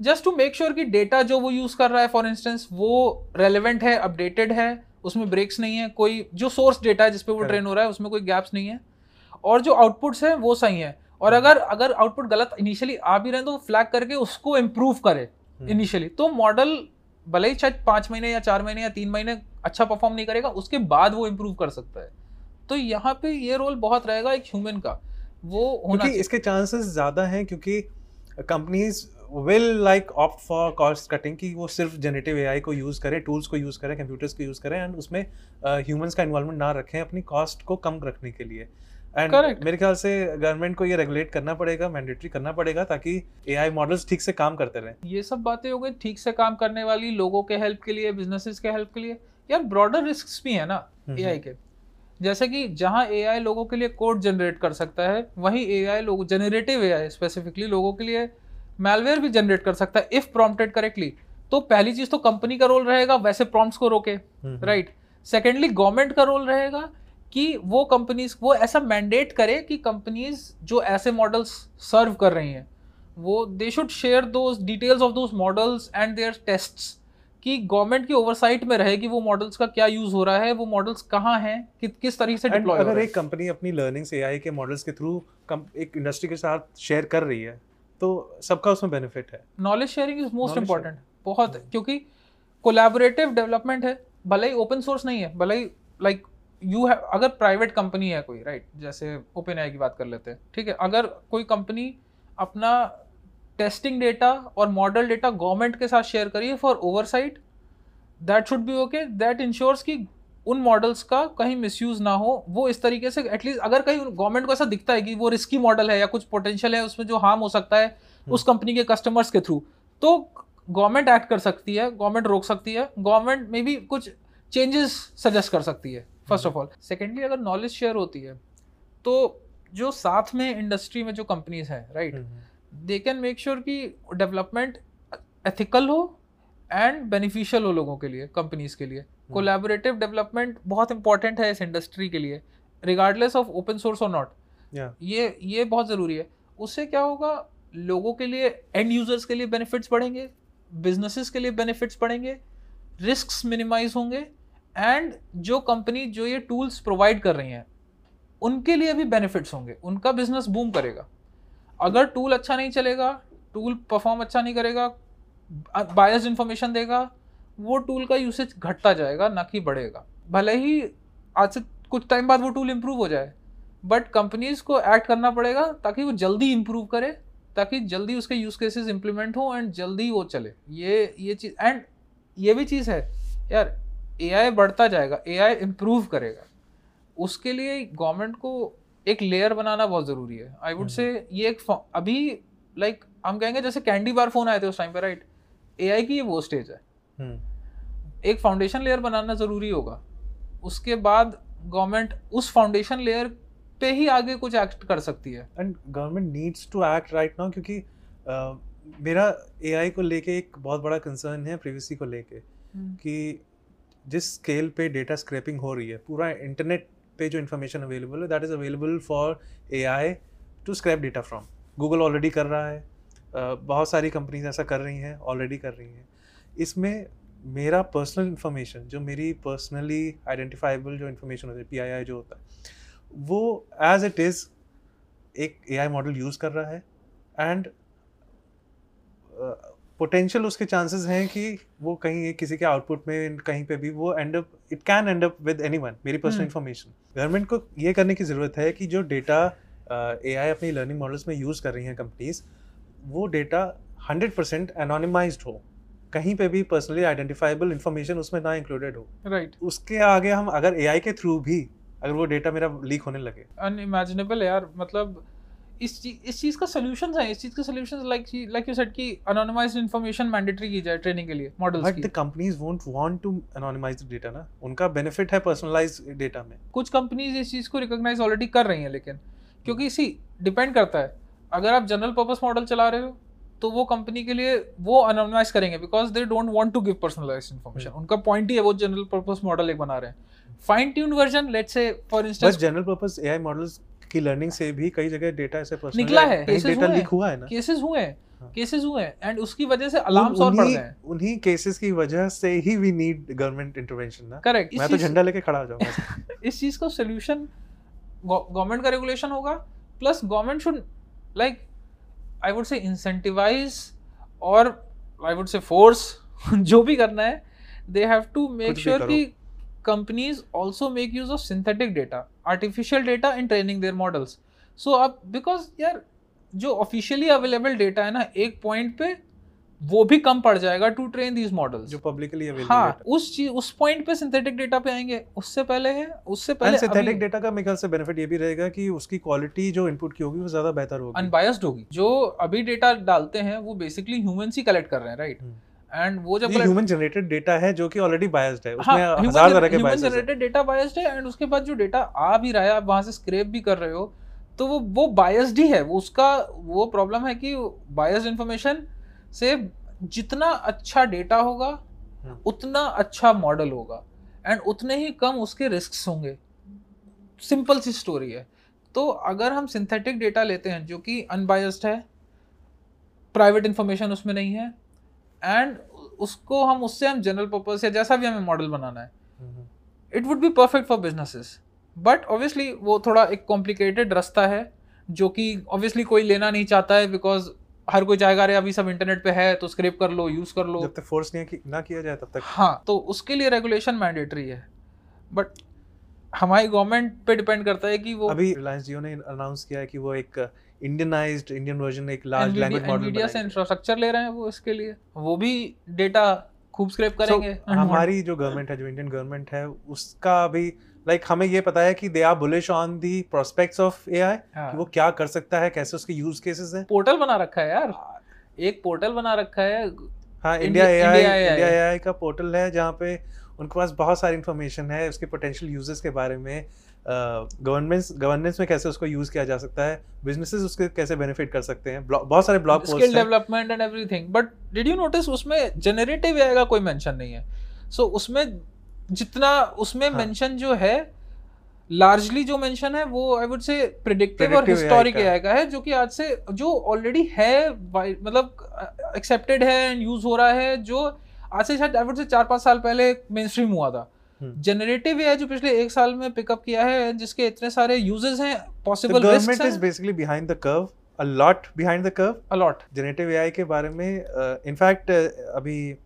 जस्ट टू मेक श्योर कि डेटा जो वो यूज़ कर रहा है फॉर इंस्टेंस वो रेलिवेंट है अपडेटेड है उसमें ब्रेक्स नहीं है कोई जो सोर्स डेटा है जिसपे वो ट्रेन हो रहा है उसमें कोई गैप्स नहीं है। और जो आउटपुट्स हैं वो सही है। और अगर अगर आउटपुट गलत इनिशियली आ भी रहे हैं तो फ्लैग करके उसको इम्प्रूव करे इनिशियली हम्म। तो मॉडल भले ही शायद पाँच महीने या चार महीने या तीन महीने अच्छा परफॉर्म नहीं करेगा उसके बाद वो इम्प्रूव कर सकता है। तो यहाँ पे ये रोल बहुत रहेगा एक ह्यूमन का। वो होना इसके चांसेस ज़्यादा हैं क्योंकि companies will like opt for cost cutting कि वो सिर्फ़ जनरेटिव एआई को यूज़ करें टूल्स को यूज़ करें कंप्यूटर्स को यूज़ करें एंड उसमें ह्यूमंस का इन्वॉल्वमेंट ना रखें अपनी कॉस्ट को कम रखने के लिए। एंड मेरे ख्याल से गवर्नमेंट को ये रेगुलेट करना पड़ेगा मैंडेटरी करना पड़ेगा ताकि एआई मॉडल्स ठीक से काम करते रहें। ये सब बातें हो गई ठीक से काम करने वाली लोगों के हेल्प के लिए बिजनेसेस के हेल्प के लिए। यार ब्रॉडर रिस्क भी है ना ए एआई के। जैसे कि जहाँ एआई लोगों के लिए कोड जनरेट कर सकता है वहीं एआई लोग जनरेटिव एआई स्पेसिफिकली लोगों के लिए मेलवेयर भी जनरेट कर सकता है इफ़ प्रॉम्प्टेड करेक्टली तो पहली चीज़ तो कंपनी का रोल रहेगा वैसे प्रॉम्प्ट्स को रोके हम्म, राइट सेकेंडली गवर्नमेंट का रोल रहेगा कि वो कंपनीज़ वो ऐसा मैंडेट करे कि कंपनीज़ जो ऐसे मॉडल्स सर्व कर रही हैं वो they should share those details of those models and their tests कि गवर्नमेंट की ओवरसाइट में रहे कि वो मॉडल्स का क्या यूज़ हो रहा है वो मॉडल्स कहाँ हैं कि, किस तरीके से डिप्लॉय अगर एक कंपनी अपनी लर्निंग्स एआई के मॉडल्स के थ्रू एक इंडस्ट्री के साथ शेयर कर रही है तो सबका उसमें बेनिफिट है। Knowledge sharing is most important बहुत क्योंकि कोलैबोरेटिव डेवलपमेंट है भले ही ओपन सोर्स नहीं है भले ही लाइक यू हैव अगर प्राइवेट कंपनी है कोई राइट right? जैसे ओपन आई की बात कर लेते हैं ठीक है? अगर कोई कंपनी अपना टेस्टिंग डेटा और मॉडल डेटा गवर्नमेंट के साथ शेयर करिए for oversight that should be okay that ensures कि उन मॉडल्स का कहीं मिसयूज ना हो। वो इस तरीके से एटलीस्ट अगर कहीं गवर्नमेंट को ऐसा दिखता है कि वो रिस्की मॉडल है या कुछ पोटेंशियल है उसमें जो हार्म हो सकता है उस कंपनी के कस्टमर्स के थ्रू तो गवर्नमेंट एक्ट कर सकती है गवर्नमेंट रोक सकती है गवर्नमेंट में भी कुछ चेंजेस सजेस्ट कर सकती है फ़र्स्ट ऑफ़ ऑल सेकेंडली अगर नॉलेज शेयर होती है तो जो साथ में इंडस्ट्री में जो कंपनीज़ हैं right hmm, they can make sure कि डेवलपमेंट एथिकल हो एंड बेनिफिशियल हो लोगों के लिए कंपनीज़ के लिए। कोलैबोरेटिव डेवलपमेंट बहुत इंपॉर्टेंट है इस इंडस्ट्री के लिए रिगार्डलेस ऑफ़ ओपन सोर्स और नॉट ये ये बहुत ज़रूरी है। उससे क्या होगा लोगों के लिए एंड यूज़र्स के लिए बेनिफिट्स बढ़ेंगे बिजनेसेस के लिए बेनिफिट्स बढ़ेंगे रिस्क मिनिमाइज होंगे एंड जो कंपनी जो ये टूल्स प्रोवाइड कर रही हैं उनके लिए भी बेनिफिट्स होंगे। उनका बिज़नेस बूम करेगा। अगर टूल अच्छा नहीं चलेगा टूल परफॉर्म अच्छा नहीं करेगा बायस इंफॉर्मेशन देगा, वो टूल का यूसेज घटता जाएगा, ना कि बढ़ेगा। भले ही आज से कुछ टाइम बाद वो टूल इम्प्रूव हो जाए बट कंपनीज़ को एक्ट करना पड़ेगा ताकि वो जल्दी इम्प्रूव करे, ताकि जल्दी उसके यूज़ केसेस इम्प्लीमेंट हो एंड जल्दी वो चले। ये ये चीज़ एंड ये भी चीज़ है, यार एआई बढ़ता जाएगा एआई इम्प्रूव करेगा। उसके लिए गवर्नमेंट को एक लेयर बनाना बहुत ज़रूरी है। आई वुड से ये एक अभी लाइक like, हम कहेंगे जैसे कैंडी बार फ़ोन आए थे उस टाइम पे राइट एआई की ये वो स्टेज है। हम्म, एक फाउंडेशन लेयर बनाना ज़रूरी होगा। उसके बाद गवर्नमेंट उस फाउंडेशन लेयर पे ही आगे कुछ एक्ट कर सकती है। And government needs to act right now क्योंकि अ, मेरा एआई को लेके एक बहुत बड़ा कंसर्न है प्रिवेसी को लेके hmm. कि जिस स्केल पे डेटा स्क्रैपिंग हो रही है पूरा इंटरनेट पे जो इन्फॉर्मेशन अवेलेबल है that is available for AI to scrape data from Google already कर रहा है बहुत सारी कंपनीज़ ऐसा कर रही हैं ऑलरेडी कर रही हैं। इसमें मेरा पर्सनल इन्फॉर्मेशन जो मेरी पर्सनली आइडेंटिफाइबल जो इन्फॉर्मेशन होती है पी आई आई जो होता है, वो एज इट इज़ एक ए आई मॉडल यूज़ कर रहा है एंड पोटेंशियल उसके चांसेस हैं कि वो कहीं किसी के आउटपुट में कहीं पे भी वो end up it can end up with anyone मेरी पर्सनल। इन्फॉर्मेशन गवर्नमेंट को ये करने की ज़रूरत है कि जो डेटा एआई अपनी लर्निंग मॉडल्स में यूज़ कर रही हैं कंपनीज़ वो डेटा हंड्रेड परसेंट एनोनिमाइज्ड हो कहीं पे भी पर्सनली आइडेंटिफाइबल इन्फॉर्मेशन उसमें ना इंक्लूडेड हो राइट right. उसके आगे हम अगर एआई के थ्रू भी अगर वो डेटा मेरा लीक होने लगे अनइमेजिनेबल है यार मतलब इस चीज़ इस चीज़ का सॉल्यूशंस है इस चीज़ के solutions like like you said कि अनोनिमाइज्ड इंफॉर्मेशन मैंडेटरी की जाए ट्रेनिंग के लिए models but the companies won't want to anonymize the data ना? उनका बेनिफिट है पर्सनलाइज डेटा में। कुछ कंपनीज़ इस चीज़ को रिकॉग्नाइज ऑलरेडी कर रही हैं लेकिन क्योंकि इसी डिपेंड करता है। अगर आप जनरल पर्पस मॉडल चला रहे हो तो वो कंपनी के लिए वो अनोनिमाइज करेंगे because they don't want to give personalize information. उनका पॉइंट ही है वो जनरल पर्पस मॉडल एक बना रहे हैं। Fine tuned version let's say for instance general purpose AI models की लर्निंग से भी कई जगह डेटा ऐसे पर्सनल निकला है, डेटा लीक। हुआ है ना? केसेस हुए हैं। हाँ। केसेस हुए हैं एंड उसकी वजह से अलार्म्स और बढ़ उन्हीं गए हैं। उन्हीं केसेस की वजह से ही वी नीड गवर्नमेंट इंटरवेंशन ना? करेक्ट मैं तो झंडा लेके खड़ा हो जाऊँगा। इस चीज़ का सोल्यूशन गवर्नमेंट का रेगुलेशन होगा plus government should like I would say incentivise और आई वुड से फोर्स जो भी करना है they have to make sure कि companies also make use of synthetic data artificial data in training their models so अब because यार जो officially available data है ना एक पॉइंट पे वो भी कम पड़ जाएगा टू ट्रेन दीज मॉडल्स जो पब्लिकली अवेलेबल हाँ उस चीज़ उस पॉइंट पे सिंथेटिक डेटा पे आएँगे। उससे पहले है उससे पहले सिंथेटिक डेटा का मेरे से बेनिफिट ये भी रहेगा कि उसकी क्वालिटी जो इनपुट की होगी वो ज़्यादा बेहतर होगी। अनबायस्ड होगी। जो अभी डेटा डालते हैं वो बेसिकली ह्यूमंस ही कलेक्ट कर रहे हैं राइट हम्म। एंड वो जब ह्यूमन जनरेटेड डेटा है जो कि ऑलरेडी बायस्ड है। हाँ उसमें हज़ार तरह के ह्यूमन जनरेटेड डेटा बायस्ड है एंड उसके बाद जो डेटा आ भी रहा है आप वहाँ से स्क्रैप भी कर रहे हो तो वो वो बायस्ड ही है। वो उसका वो प्रॉब्लम है कि बायस्ड इंफॉर्मेशन से जितना अच्छा डेटा होगा हम्म। उतना अच्छा मॉडल होगा। एंड उतने ही कम उसके रिस्क होंगे। सिंपल सी स्टोरी है। तो अगर हम सिंथेटिक डेटा लेते हैं जो कि अनबायस्ड है प्राइवेट इंफॉर्मेशन उसमें नहीं है एंड उसको हम उससे हम जनरल पर्पज या जैसा भी हमें मॉडल बनाना है। It would be perfect for businesses but obviously वो थोड़ा एक कॉम्प्लिकेटेड रास्ता है जो कि ऑब्वियसली कोई लेना नहीं चाहता है बिकॉज़ हर कोई चाहेगा अरे अभी सब इंटरनेट पे है तो स्क्रैप कर लो यूज़ कर लो। जब तक फोर्स नहीं कि- ना किया जाए तब तक। हाँ तो उसके लिए रेगुलेशन मैंडेटरी है। बट हमारी गवर्नमेंट पे डिपेंड करता है कि वो अभी रिलायंस जियो ने अनाउंस किया है कि वो एक इंडियनाइज्ड इंडियन वर्जन एक लार्ज लैंग्वेज मॉडल एनवीडिया से इंफ्रास्ट्रक्चर ले रहे हैं वो इसके लिए। वो भी डेटा खूब स्क्रैप करेंगे। and हमारी जो गवर्नमेंट है जो इंडियन गवर्नमेंट है उसका अभी लाइक हमें ये पता है कि they are bullish on the prospects of AI. कि वो क्या कर सकता है कैसे उसके यूज़ केसेस हैं। पोर्टल बना रखा है यार। एक पोर्टल बना रखा है। हाँ इंडिया एआई इंडिया एआई का पोर्टल है जहाँ पे उनके पास बहुत सारी इन्फॉर्मेशन है उसके पोटेंशियल यूजेस के बारे में। गवर्नमेंट गवर्नेंस में कैसे उसको यूज़ किया जा सकता है? बिजनेसेस उसके कैसे बेनिफिट कर सकते हैं? बहुत सारे ब्लॉग पोस्ट हैं। Development and everything but did you notice उसमें जनरेटिव एआई का कोई मेंशन नहीं है? सो so, उसमें जितना उसमें हाँ। मेंशन जो है लार्जली जो मेंशन है वो आई वुड से प्रिडिक्टिव और हिस्टोरिक एआई का है। जो कि आज से जो ऑलरेडी है मतलब एक्सेप्टेड है एंड यूज़ हो रहा है जो आज से शायद आई वुड से चार पाँच साल पहले मेन स्ट्रीम हुआ था। जनरेटिव एआई जो पिछले एक साल में पिकअप किया है जिसके इतने सारे यूजेस हैं possible government is risk basically behind the curve, a lot behind the curve. A lot generative AI के बारे में इनफैक्ट uh, अभी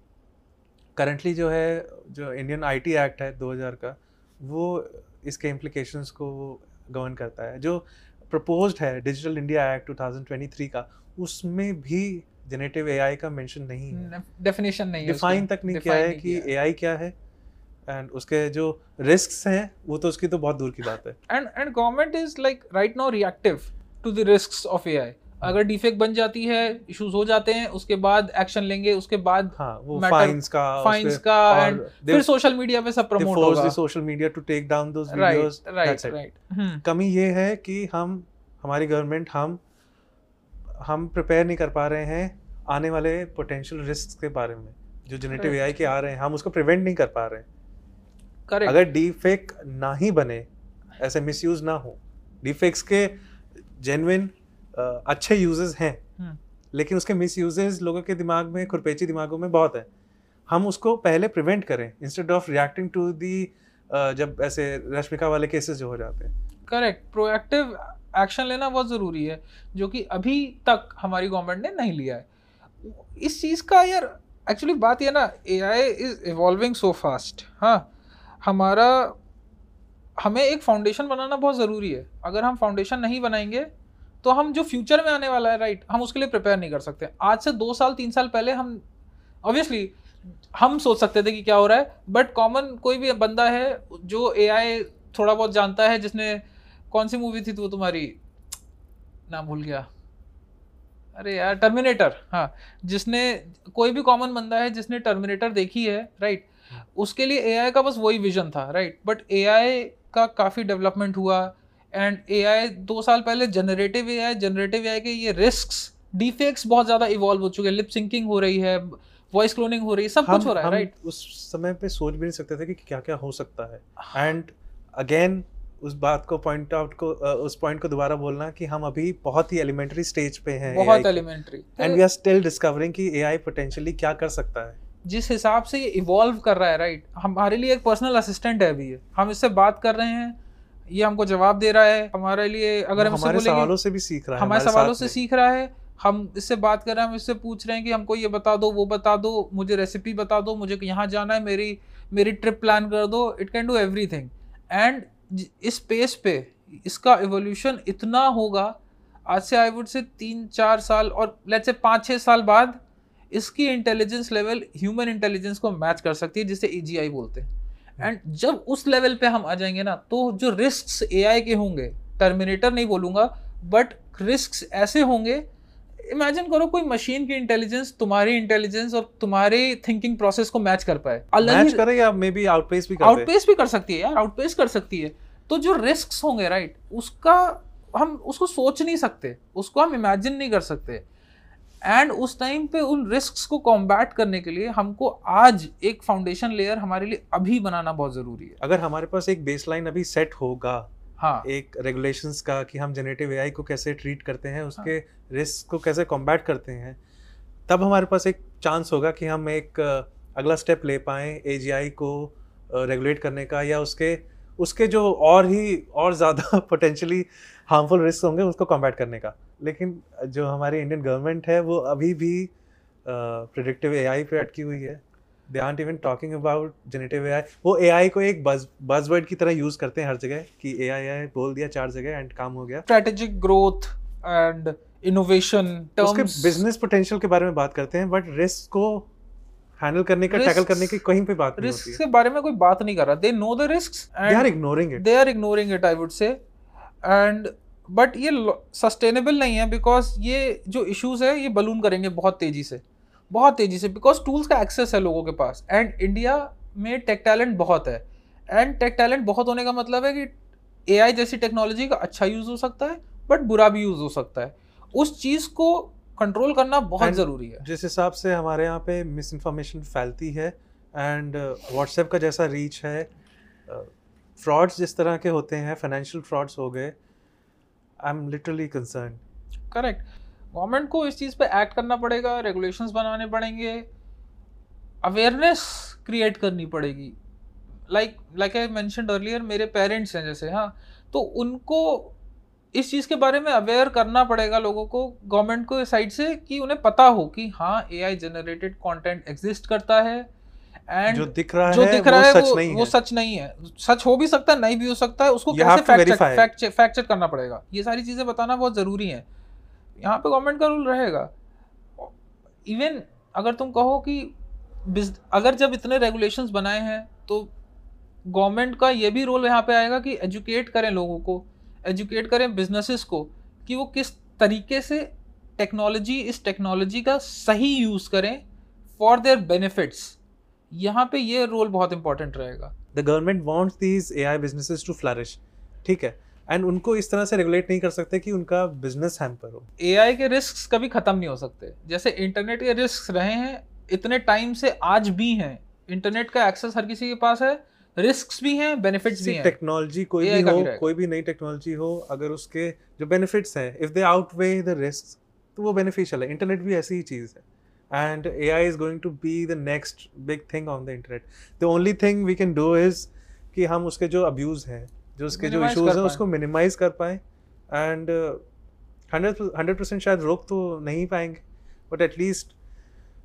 करंटली जो है जो इंडियन आईटी एक्ट है 2000 का वो इसके इम्प्लीकेशंस को गवर्न करता है। जो प्रपोज्ड है डिजिटल इंडिया एक्ट 2023 का उसमें भी जनरेटिव एआई का मेंशन नहीं है। डेफिनेशन नहीं है डिफाइन तक नहीं किया है कि एआई क्या है। एंड उसके जो रिस्क हैं वो तो उसकी तो बहुत दूर की बात है। And and government is like right now reactive to the risks of AI अगर डिफेक्ट बन जाती है इश्यूज़ हो जाते हैं उसके बाद एक्शन लेंगे उसके बाद हाँ वो फाइन्स का फाइन्स का एंड फिर सोशल मीडिया पे सब प्रमोट होगा। The social media to take down those videos right right कमी ये है कि हम हमारी गवर्नमेंट हम हम प्रिपेयर नहीं कर पा रहे हैं आने वाले पोटेंशियल रिस्क के बारे में जो जेनेटिव Right. एआई के आ रहे हैं। हम उसको प्रिवेंट नहीं कर पा रहे हैं। करेक्ट अगर डीफेक ना ही बने ऐसे मिसयूज ना हो डीफेक्स के जेन्युइन अच्छे यूजेस हैं हम्म। लेकिन उसके मिस यूजेस लोगों के दिमाग में खुरपेची दिमागों में बहुत है। हम उसको पहले प्रिवेंट करें instead of reacting to the जब ऐसे रश्मिका वाले केसेस जो हो जाते हैं। करेक्ट प्रोएक्टिव एक्शन लेना बहुत ज़रूरी है जो कि अभी तक हमारी गवर्नमेंट ने नहीं लिया है। इस चीज़ का यार एक्चुअली बात यह ना AI is evolving so fast हाँ। हमारा, हमें एक फाउंडेशन बनाना बहुत ज़रूरी है। अगर हम फाउंडेशन नहीं बनाएँगे तो हम जो फ्यूचर में आने वाला है राइट हम उसके लिए प्रिपेयर नहीं कर सकते। आज से दो साल, तीन साल पहले हम ऑब्वियसली हम सोच सकते थे कि क्या हो रहा है बट कॉमन कोई भी बंदा है जो एआई थोड़ा बहुत जानता है, जिसने, कौन सी मूवी थी वो तुम्हारी? नाम भूल गया। अरे यार टर्मिनेटर हाँ जिसने, कोई भी कॉमन बंदा है जिसने टर्मिनेटर देखी है राइट उसके लिए एआई का बस वही विजन था राइट बट एआई का काफ़ी डेवलपमेंट हुआ एंड एआई दो साल पहले जनरेटिव एआई जनरेटिव एआई के ये रिस्क डिफेक्ट्स बहुत ज़्यादा इवॉल्व हो चुके हैं। लिप सिंकिंग हो रही है वॉइस क्लोनिंग हो रही है सब हम, कुछ हो रहा है राइट उस समय पे सोच भी नहीं सकते थे कि क्या क्या हो सकता है। एंड अगेन उस बात को पॉइंट आउट को उस पॉइंट को दोबारा बोलना कि हम अभी बहुत ही एलिमेंट्री स्टेज पे हैं बहुत elementary and we are still discovering कि एआई पोटेंशियली क्या कर सकता है। जिस हिसाब से ये इवॉल्व कर रहा है राइट हमारे लिए एक पर्सनल असिस्टेंट है अभी ये। हम इससे बात कर रहे हैं ये हमको जवाब दे रहा है। हमारे लिए अगर हम हमारे सवालों से भी सीख रहा है हमारे सवालों से सीख रहा है। हम इससे बात कर रहे हैं हम इससे पूछ रहे हैं कि हमको ये बता दो वो बता दो मुझे रेसिपी बता दो मुझे यहाँ जाना है मेरी मेरी ट्रिप प्लान कर दो। It can do everything and इस स्पेस पे इसका एवोल्यूशन इतना होगा आज से आई वुड से तीन चार साल और लेट्स से पाँच छः साल बाद इसकी इंटेलिजेंस लेवल ह्यूमन इंटेलिजेंस को मैच कर सकती है जिसे ई बोलते हैं। एंड जब उस लेवल पे हम आ जाएँगे ना तो जो रिस्क ए के होंगे टर्मिनेटर नहीं बोलूँगा बट रिस्क ऐसे होंगे इमेजिन करो कोई मशीन की इंटेलिजेंस तुम्हारी इंटेलिजेंस और तुम्हारे थिंकिंग प्रोसेस को मैच कर पाए। मैच करे या मे बी आउटपेस भी आउटपेस भी कर सकती है यार आउटपेस कर सकती है। तो जो रिस्क होंगे राइट उसका हम उसको सोच नहीं सकते उसको हम इमेजिन नहीं कर सकते। एंड उस टाइम पे उन रिस्क को कॉम्बैट करने के लिए हमको आज एक फाउंडेशन लेयर हमारे लिए अभी बनाना बहुत ज़रूरी है। अगर हमारे पास एक बेसलाइन अभी सेट होगा हाँ। एक रेगुलेशंस का कि हम जेनेटिव एआई को कैसे ट्रीट करते हैं उसके हाँ. रिस्क को कैसे कॉम्बैट करते हैं तब हमारे पास एक चांस होगा कि हम एक अगला स्टेप ले पाएँ ए को रेगुलेट करने का या उसके उसके जो और ही और ज़्यादा पोटेंशली हार्मफुल रिस्क होंगे उसको कॉम्बैट करने का। लेकिन जो हमारी इंडियन गवर्नमेंट है वो अभी भी प्रिडिक्टिव आई पे अटकी हुई है। They are even talking about generative AI वो एआई को एक बज बजवर्ड की तरह यूज़ करते हैं हर जगह कि एआई आई आई बोल दिया चार जगह एंड काम हो गया। स्ट्रेटेजिक ग्रोथ एंड इनोवेशन उसके बिज़नेस पोटेंशियल के बारे में बात करते हैं बट रिस्क को हैंडल करने का टैकल करने की कहीं पे बात नहीं होती है। के बारे में कोई बात नहीं कर रहा। They know the risks and they are ignoring it they are ignoring it I would say and but ये सस्टेनेबल नहीं है बिकॉज़ ये जो इश्यूज़ है ये बलून करेंगे बहुत तेज़ी से। बहुत तेज़ी से बिकॉज़ टूल्स का एक्सेस है लोगों के पास। एंड इंडिया में टेक टैलेंट बहुत है। एंड टेक टैलेंट बहुत होने का मतलब है कि एआई जैसी टेक्नोलॉजी का अच्छा यूज़ हो सकता है बट बुरा भी यूज़ हो सकता है। उस चीज़ को कंट्रोल करना बहुत ज़रूरी है। जिस हिसाब से हमारे यहाँ पे मिस इन्फॉर्मेशन फैलती है एंड व्हाट्सएप uh, का जैसा रीच है फ्रॉड्स uh, जिस तरह के होते हैं फाइनेंशियल फ्रॉड्स हो गए I am literally concern correct government को इस चीज़ पे एक्ट करना पड़ेगा रेगुलेशंस बनाने पड़ेंगे अवेयरनेस क्रिएट करनी पड़ेगी। Like like I mention earlier मेरे पेरेंट्स हैं जैसे हाँ तो उनको इस चीज़ के बारे में अवेयर करना पड़ेगा लोगों को गवर्नमेंट को साइड से कि उन्हें पता हो कि हाँ A I generated content exist करता है एंड जो दिख रहा जो है दिख रहा वो है सच वो, नहीं वो है। सच नहीं है। सच हो भी सकता है नहीं भी हो सकता है उसको कैसे फैक्ट चेक फैक्ट चेक करना पड़ेगा। ये सारी चीज़ें बताना बहुत ज़रूरी है। यहाँ पे गवर्नमेंट का रूल रहेगा। इवन अगर तुम कहो कि अगर जब इतने रेगुलेशंस बनाए हैं तो गवर्नमेंट का ये भी रोल यहाँ पे आएगा कि एजुकेट करें लोगों को एजुकेट करें बिजनेसेस को कि वो किस तरीके से टेक्नोलॉजी इस टेक्नोलॉजी का सही यूज़ करें फॉर देयर बेनिफिट्स यहाँ पे ये रोल बहुत इंपॉर्टेंट रहेगा। The government wants these A I businesses to flourish ठीक है? एंड उनको इस तरह से रेगुलेट नहीं कर सकते कि उनका बिज़नेस हैम्पर हो। एआई के रिस्क कभी खत्म नहीं हो सकते। जैसे इंटरनेट के रिस्क रहे हैं इतने टाइम से आज भी हैं। इंटरनेट का एक्सेस हर किसी के पास है रिस्क भी हैं बेनिफिट्स भी हैं। टेक्नोलॉजी कोई भी हो कोई भी नई टेक्नोलॉजी हो अगर उसके जो बेनिफिट्स हैं if they outweigh the risk तो वो बेनिफिशियल है। इंटरनेट भी ऐसी ही चीज़ है। And AI is going to be the next big thing on the internet. The only thing we can do is कि हम उसके जो अब्यूज हैं जो उसके जो इश्यूज़ हैं उसको मिनिमाइज कर पाए एंड हंड्रेड परसेंट शायद रोक तो नहीं पाएँगे बट एटलीस्ट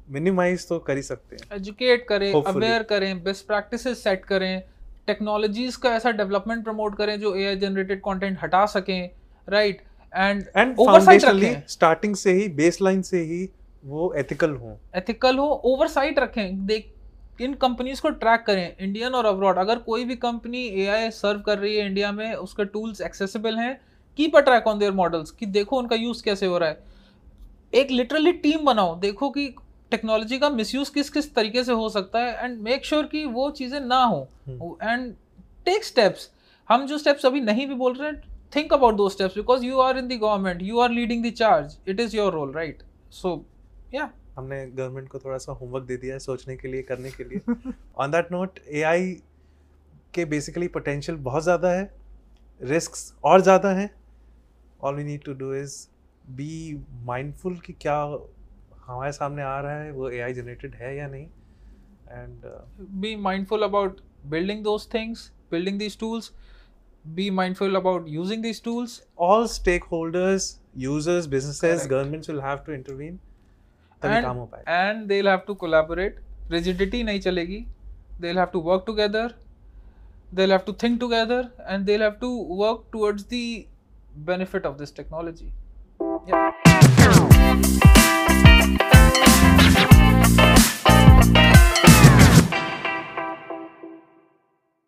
मिनिमाइज तो कर ही सकते हैं। एजुकेट करें अवेयर करें बेस्ट प्रैक्टिसेस सेट करें टेक्नोलॉजीज़ का ऐसा डेवलपमेंट प्रमोट करें जो एआई जनरेटेड कंटेंट हटा सकें right and and foundationally starting से ही बेसलाइन से ही वो एथिकल हो। एथिकल हो ओवरसाइट रखें देख इन कंपनीज़ को ट्रैक करें इंडियन और अब्रॉड अगर कोई भी कंपनी एआई सर्व कर रही है इंडिया में उसके टूल्स एक्सेसिबल हैं keep a track on their models कि देखो उनका यूज़ कैसे हो रहा है। एक लिटरली टीम बनाओ देखो कि टेक्नोलॉजी का मिसयूज किस किस तरीके से हो सकता है एंड मेक श्योर कि वो चीज़ें ना हो। एंड टेक स्टेप्स हम जो स्टेप्स अभी नहीं भी बोल रहे हैं think about two steps because you are in the government you are leading the charge it is your role right so yeah हमने गवर्नमेंट को थोड़ा सा होमवर्क दे दिया है सोचने के लिए करने के लिए। ऑन दैट नोट ए के बेसिकली पोटेंशियल बहुत ज़्यादा है रिस्क और ज़्यादा हैं। All we need to do is be mindful कि क्या हमारे सामने आ रहा है वो ए आई जनरेटेड है या नहीं। And be mindful about building those things building these tools be mindful about using these tools. All stakeholders users businesses Correct. governments will have to intervene. तभी काम हो पाएगा। And they have to collaborate rigidity नहीं चलेगी। They have to work together they have to think together and they have to work towards the benefit of this technology yeah.